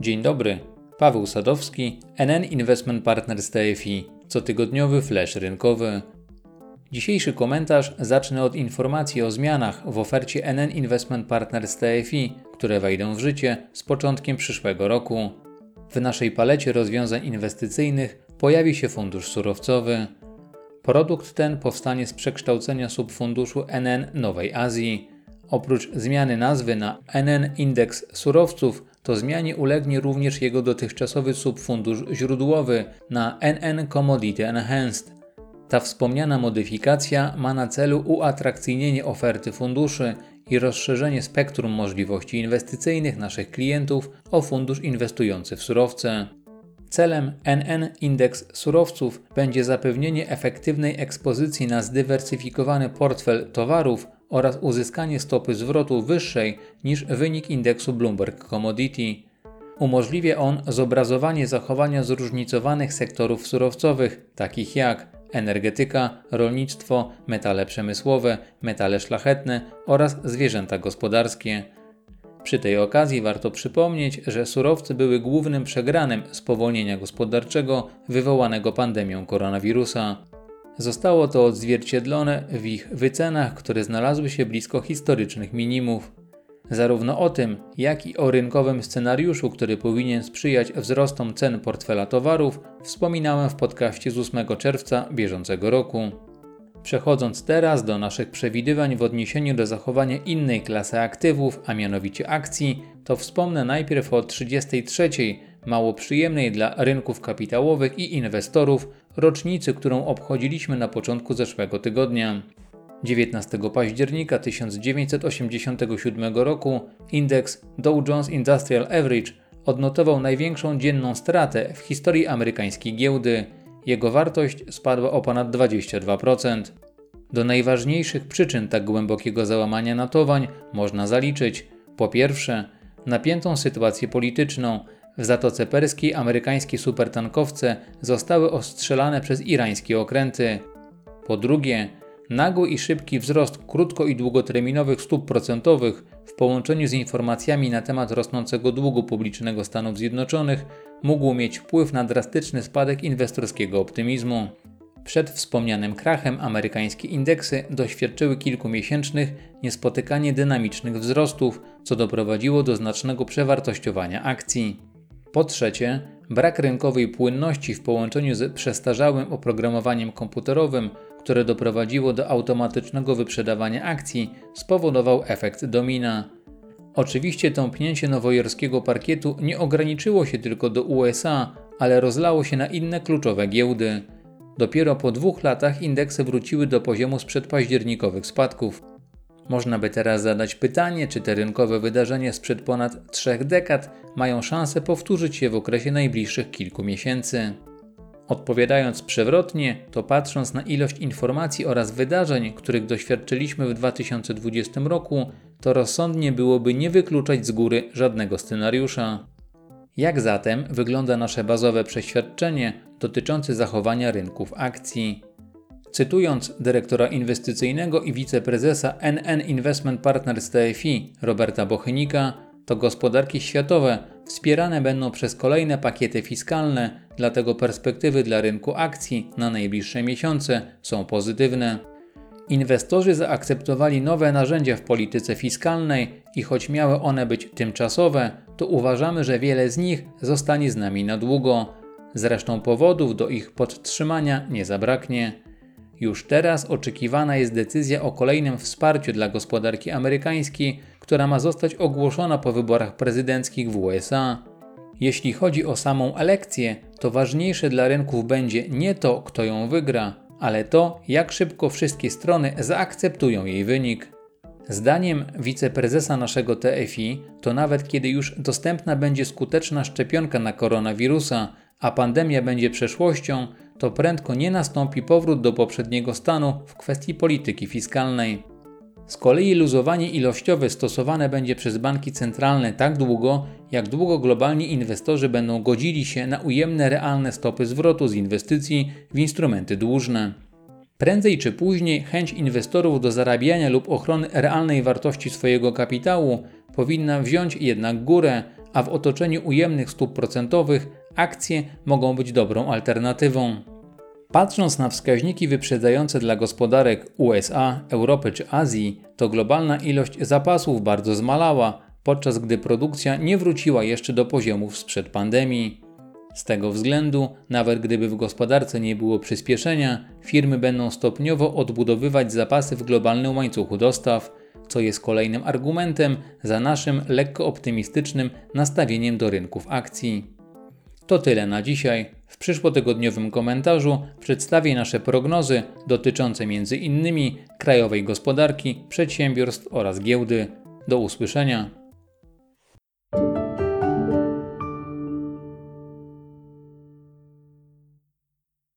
Dzień dobry, Paweł Sadowski, NN Investment Partners TFI, cotygodniowy flash rynkowy. Dzisiejszy komentarz zacznę od informacji o zmianach w ofercie NN Investment Partners TFI, które wejdą w życie z początkiem przyszłego roku. W naszej palecie rozwiązań inwestycyjnych pojawi się fundusz surowcowy. Produkt ten powstanie z przekształcenia subfunduszu NN Nowej Azji. Oprócz zmiany nazwy na NN Indeks Surowców, to zmianie ulegnie również jego dotychczasowy subfundusz źródłowy na NN Commodity Enhanced. Ta wspomniana modyfikacja ma na celu uatrakcyjnienie oferty funduszy i rozszerzenie spektrum możliwości inwestycyjnych naszych klientów o fundusz inwestujący w surowce. Celem NN Indeks Surowców będzie zapewnienie efektywnej ekspozycji na zdywersyfikowany portfel towarów oraz uzyskanie stopy zwrotu wyższej niż wynik indeksu Bloomberg Commodity. Umożliwia on zobrazowanie zachowania zróżnicowanych sektorów surowcowych, takich jak energetyka, rolnictwo, metale przemysłowe, metale szlachetne oraz zwierzęta gospodarskie. Przy tej okazji warto przypomnieć, że surowce były głównym przegranym spowolnienia gospodarczego wywołanego pandemią koronawirusa. Zostało to odzwierciedlone w ich wycenach, które znalazły się blisko historycznych minimów. Zarówno o tym, jak i o rynkowym scenariuszu, który powinien sprzyjać wzrostom cen portfela towarów, wspominałem w podcaście z 8 czerwca bieżącego roku. Przechodząc teraz do naszych przewidywań w odniesieniu do zachowania innej klasy aktywów, a mianowicie akcji, to wspomnę najpierw o 33, mało przyjemnej dla rynków kapitałowych i inwestorów rocznicy, którą obchodziliśmy na początku zeszłego tygodnia. 19 października 1987 roku indeks Dow Jones Industrial Average odnotował największą dzienną stratę w historii amerykańskiej giełdy. Jego wartość spadła o ponad 22%. Do najważniejszych przyczyn tak głębokiego załamania notowań można zaliczyć po pierwsze napiętą sytuację polityczną. W Zatoce Perskiej amerykańskie supertankowce zostały ostrzelane przez irańskie okręty. Po drugie, Nagły i szybki wzrost krótko i długoterminowych stóp procentowych w połączeniu z informacjami na temat rosnącego długu publicznego Stanów Zjednoczonych mógł mieć wpływ na drastyczny spadek inwestorskiego optymizmu. Przed wspomnianym krachem amerykańskie indeksy doświadczyły kilkumiesięcznych, niespotykanie dynamicznych wzrostów, co doprowadziło do znacznego przewartościowania akcji. Po trzecie, brak rynkowej płynności w połączeniu z przestarzałym oprogramowaniem komputerowym które doprowadziło do automatycznego wyprzedawania akcji, spowodował efekt domina. Oczywiście tąpnięcie nowojorskiego parkietu nie ograniczyło się tylko do USA, ale rozlało się na inne kluczowe giełdy. Dopiero po dwóch latach indeksy wróciły do poziomu sprzed październikowych spadków. Można by teraz zadać pytanie, czy te rynkowe wydarzenia sprzed ponad trzech dekad mają szansę powtórzyć się w okresie najbliższych kilku miesięcy. Odpowiadając przewrotnie, to patrząc na ilość informacji oraz wydarzeń, których doświadczyliśmy w 2020 roku, to rozsądnie byłoby nie wykluczać z góry żadnego scenariusza. Jak zatem wygląda nasze bazowe przeświadczenie dotyczące zachowania rynków akcji? Cytując dyrektora inwestycyjnego i wiceprezesa NN Investment Partners TFI Roberta Bochynika, to gospodarki światowe wspierane będą przez kolejne pakiety fiskalne, dlatego perspektywy dla rynku akcji na najbliższe miesiące są pozytywne. Inwestorzy zaakceptowali nowe narzędzia w polityce fiskalnej i choć miały one być tymczasowe, to uważamy, że wiele z nich zostanie z nami na długo. Zresztą powodów do ich podtrzymania nie zabraknie. Już teraz oczekiwana jest decyzja o kolejnym wsparciu dla gospodarki amerykańskiej, która ma zostać ogłoszona po wyborach prezydenckich w USA. Jeśli chodzi o samą elekcję, to ważniejsze dla rynków będzie nie to, kto ją wygra, ale to, jak szybko wszystkie strony zaakceptują jej wynik. Zdaniem wiceprezesa naszego TFI, to nawet kiedy już dostępna będzie skuteczna szczepionka na koronawirusa, a pandemia będzie przeszłością, to prędko nie nastąpi powrót do poprzedniego stanu w kwestii polityki fiskalnej. Z kolei luzowanie ilościowe stosowane będzie przez banki centralne tak długo, jak długo globalni inwestorzy będą godzili się na ujemne realne stopy zwrotu z inwestycji w instrumenty dłużne. Prędzej czy później chęć inwestorów do zarabiania lub ochrony realnej wartości swojego kapitału powinna wziąć jednak górę, a w otoczeniu ujemnych stóp procentowych akcje mogą być dobrą alternatywą. Patrząc na wskaźniki wyprzedzające dla gospodarek USA, Europy czy Azji, to globalna ilość zapasów bardzo zmalała, podczas gdy produkcja nie wróciła jeszcze do poziomów sprzed pandemii. Z tego względu, nawet gdyby w gospodarce nie było przyspieszenia, firmy będą stopniowo odbudowywać zapasy w globalnym łańcuchu dostaw, co jest kolejnym argumentem za naszym lekko optymistycznym nastawieniem do rynków akcji. To tyle na dzisiaj. W przyszłotygodniowym komentarzu przedstawię nasze prognozy dotyczące m.in. krajowej gospodarki, przedsiębiorstw oraz giełdy. Do usłyszenia.